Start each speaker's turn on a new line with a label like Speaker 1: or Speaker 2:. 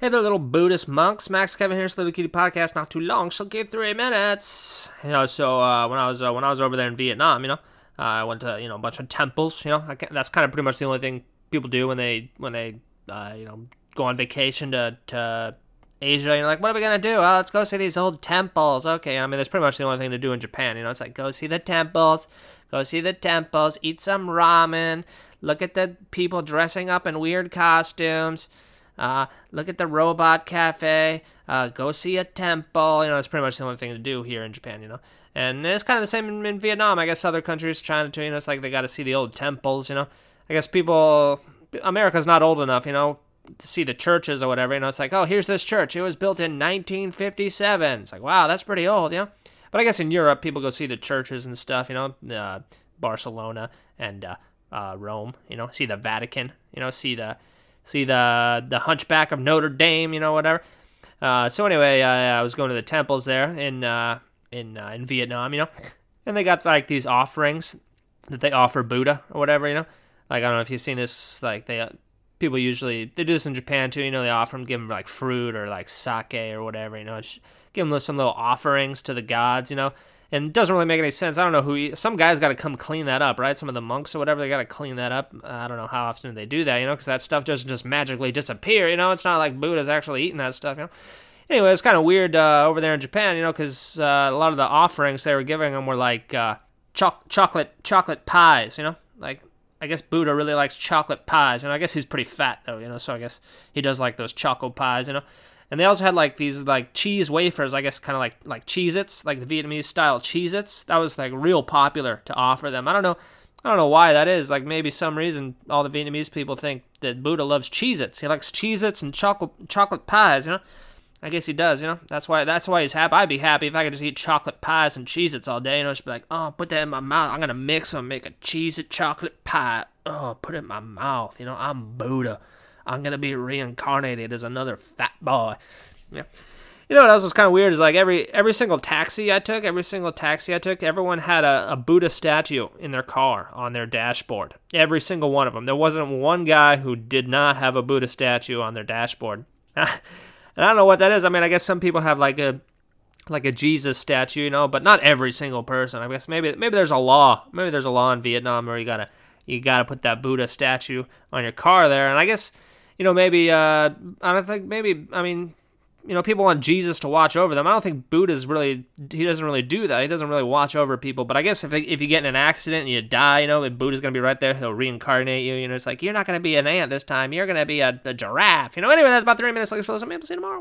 Speaker 1: Hey there, little Buddhist monks. Max Kevin here, Sleepy Kitty Podcast. Not too long, she'll give three minutes. You know, so uh, when I was uh, when I was over there in Vietnam, you know, uh, I went to you know a bunch of temples. You know, I that's kind of pretty much the only thing people do when they when they uh, you know go on vacation to to Asia. You're like, what are we gonna do? Well, let's go see these old temples. Okay, I mean that's pretty much the only thing to do in Japan. You know, it's like go see the temples, go see the temples, eat some ramen, look at the people dressing up in weird costumes. Uh, look at the robot cafe. Uh, go see a temple. You know, it's pretty much the only thing to do here in Japan. You know, and it's kind of the same in, in Vietnam. I guess other countries, China too. You know, it's like they got to see the old temples. You know, I guess people, America's not old enough. You know, to see the churches or whatever. You know, it's like, oh, here's this church. It was built in 1957. It's like, wow, that's pretty old. You know, but I guess in Europe, people go see the churches and stuff. You know, uh, Barcelona and uh, uh, Rome. You know, see the Vatican. You know, see the see the the Hunchback of Notre Dame, you know, whatever. Uh, so anyway, I, I, was going to the temples there in uh, in uh, in Vietnam, you know, and they got like these offerings that they offer Buddha or whatever, you know. Like I don't know if you've seen this, like they uh, people usually they do this in Japan too, you know. They offer them, give them like fruit or like sake or whatever, you know. Give them some little offerings to the gods, you know and it doesn't really make any sense. I don't know who. some guys got to come clean that up, right? Some of the monks or whatever, they got to clean that up. I don't know how often they do that, you know, because that stuff doesn't just magically disappear. You know, it's not like Buddha's actually eating that stuff. You know. Anyway, it's kind of weird uh, over there in Japan, you know, because uh, a lot of the offerings they were giving them were like uh, cho- chocolate chocolate pies. You know, like I guess Buddha really likes chocolate pies, and I guess he's pretty fat though, you know, so I guess he does like those choco pies, you know. And they also had like these like cheese wafers, I guess kind of like like Cheez-Its, like the Vietnamese style Cheez-Its. That was like real popular to offer them. I don't know I don't know why that is. Like maybe some reason all the Vietnamese people think that Buddha loves Cheez-Its. He likes Cheez-Its and chocolate chocolate pies, you know? I guess he does, you know. That's why that's why he's happy. I'd be happy if I could just eat chocolate pies and Cheez-Its all day, you know, just be like, oh, put that in my mouth. I'm gonna mix them, make a Cheez-It chocolate pie. Oh, put it in my mouth. You know, I'm Buddha. I'm gonna be reincarnated as another fat boy. Yeah. You know what else was kind of weird is like every every single taxi I took, every single taxi I took, everyone had a, a Buddha statue in their car on their dashboard. Every single one of them. There wasn't one guy who did not have a Buddha statue on their dashboard. and I don't know what that is. I mean, I guess some people have like a like a Jesus statue, you know, but not every single person. I guess maybe maybe there's a law. Maybe there's a law in Vietnam where you gotta you gotta put that Buddha statue on your car there. And I guess you know, maybe uh, I don't think maybe I mean, you know, people want Jesus to watch over them. I don't think Buddha's really he doesn't really do that. He doesn't really watch over people. But I guess if if you get in an accident and you die, you know, and Buddha's gonna be right there. He'll reincarnate you. You know, it's like you're not gonna be an ant this time. You're gonna be a, a giraffe. You know. Anyway, that's about three minutes. Thanks for listening. Maybe see you tomorrow.